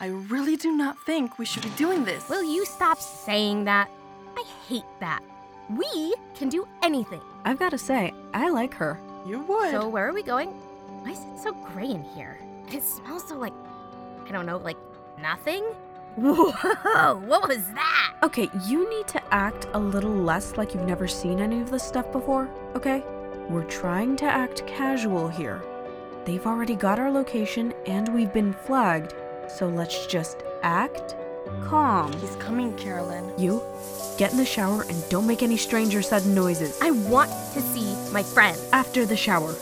I really do not think we should be doing this. Will you stop saying that? I hate that. We can do anything. I've got to say, I like her. you would. So where are we going? Why is it so gray in here? It smells so like, I don't know, like nothing? Whoa, what was that? Okay, you need to act a little less like you've never seen any of this stuff before, okay? We're trying to act casual here. They've already got our location and we've been flagged, so let's just act calm. He's coming, Carolyn. You, get in the shower and don't make any strange or sudden noises. I want to see my friend. After the shower.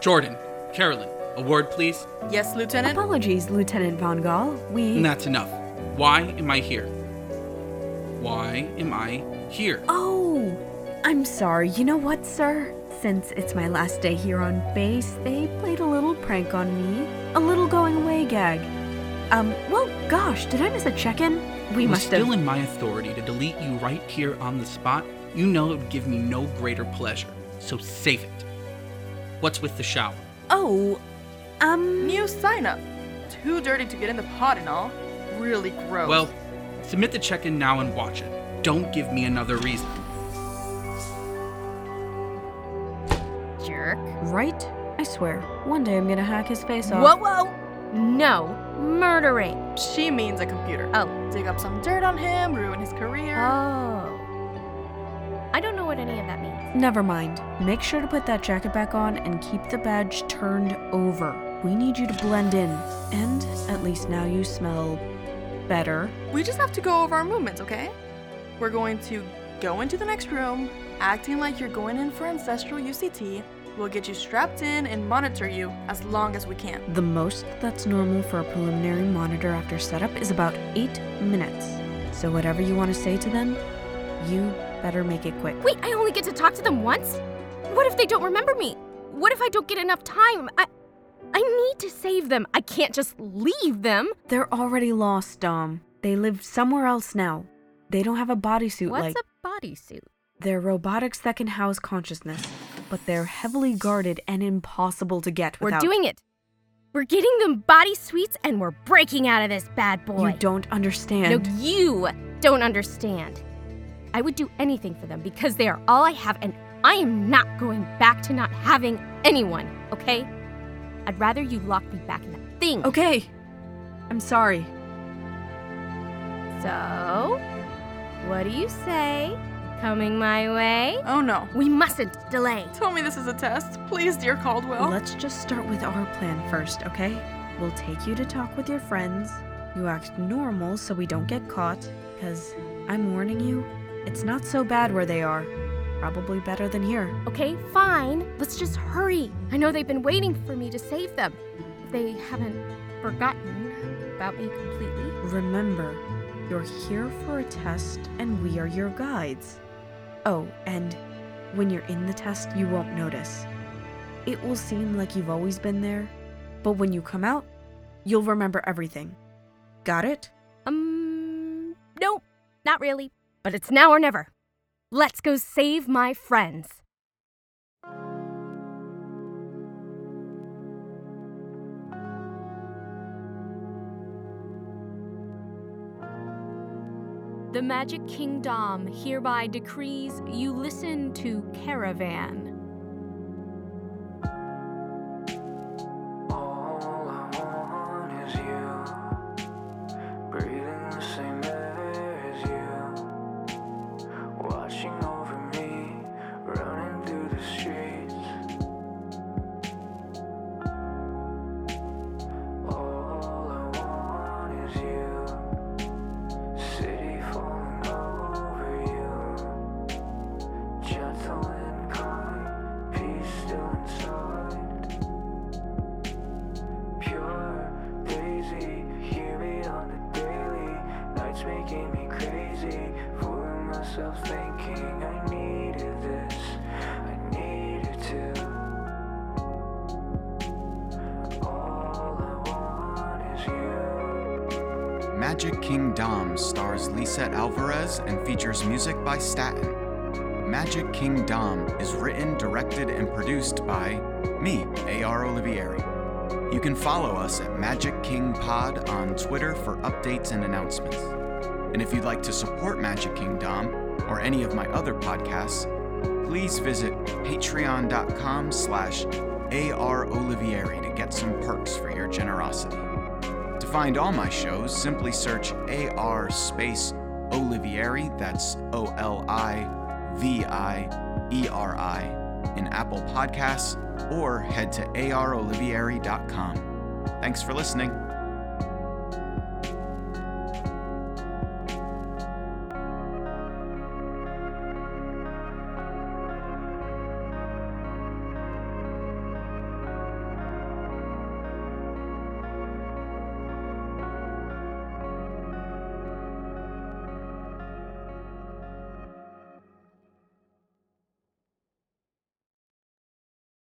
Jordan, Carolyn, a word, please. Yes, Lieutenant? Apologies, Lieutenant Von Gaal. We. And that's enough. Why am I here? Why am I here? Oh, I'm sorry. You know what, sir? Since it's my last day here on base, they played a little prank on me. A little going away gag. Um, well, gosh, did I miss a check in? We It was must still have. in my authority to delete you right here on the spot. You know it would give me no greater pleasure, so save it. What's with the shower? Oh, um. New sign up. Too dirty to get in the pot and all. Really gross. Well, submit the check in now and watch it. Don't give me another reason. Jerk. Right? I swear, one day I'm gonna hack his face off. Whoa, whoa. No, murdering. she means a computer. Oh. Dig up some dirt on him, ruin his career. Oh. I don't know what any of that means. Never mind. Make sure to put that jacket back on and keep the badge turned over. We need you to blend in. And at least now you smell better. We just have to go over our movements, okay? We're going to go into the next room, acting like you're going in for ancestral UCT. We'll get you strapped in and monitor you as long as we can. The most that's normal for a preliminary monitor after setup is about eight minutes. So, whatever you want to say to them, you better make it quick. Wait, I only get to talk to them once? What if they don't remember me? What if I don't get enough time? I I need to save them. I can't just leave them. They're already lost, Dom. They live somewhere else now. They don't have a bodysuit What's like. What's a bodysuit? They're robotics that can house consciousness, but they're heavily guarded and impossible to get without. We're doing it. We're getting them body suites and we're breaking out of this bad boy. You don't understand. No, you don't understand. I would do anything for them because they are all I have, and I am not going back to not having anyone, okay? I'd rather you lock me back in that thing. Okay. I'm sorry. So, what do you say? Coming my way? Oh no. We mustn't delay. Tell me this is a test. Please, dear Caldwell. Let's just start with our plan first, okay? We'll take you to talk with your friends. You act normal so we don't get caught, because I'm warning you, it's not so bad where they are. Probably better than here. Okay, fine. Let's just hurry. I know they've been waiting for me to save them. They haven't forgotten about me completely. Remember, you're here for a test and we are your guides. Oh, and when you're in the test, you won't notice. It will seem like you've always been there, but when you come out, you'll remember everything. Got it? Um, nope, not really. But it's now or never. Let's go save my friends. The Magic Kingdom hereby decrees you listen to Caravan. Magic King Dom stars Lisette Alvarez and features music by Staten. Magic King Dom is written, directed, and produced by me, A.R. Olivieri. You can follow us at Magic King Pod on Twitter for updates and announcements. And if you'd like to support Magic King Dom or any of my other podcasts, please visit patreon.com slash arolivieri to get some perks for your generosity. Find all my shows, simply search AR space Olivieri, that's O L I V I E R I, in Apple Podcasts, or head to arolivieri.com. Thanks for listening.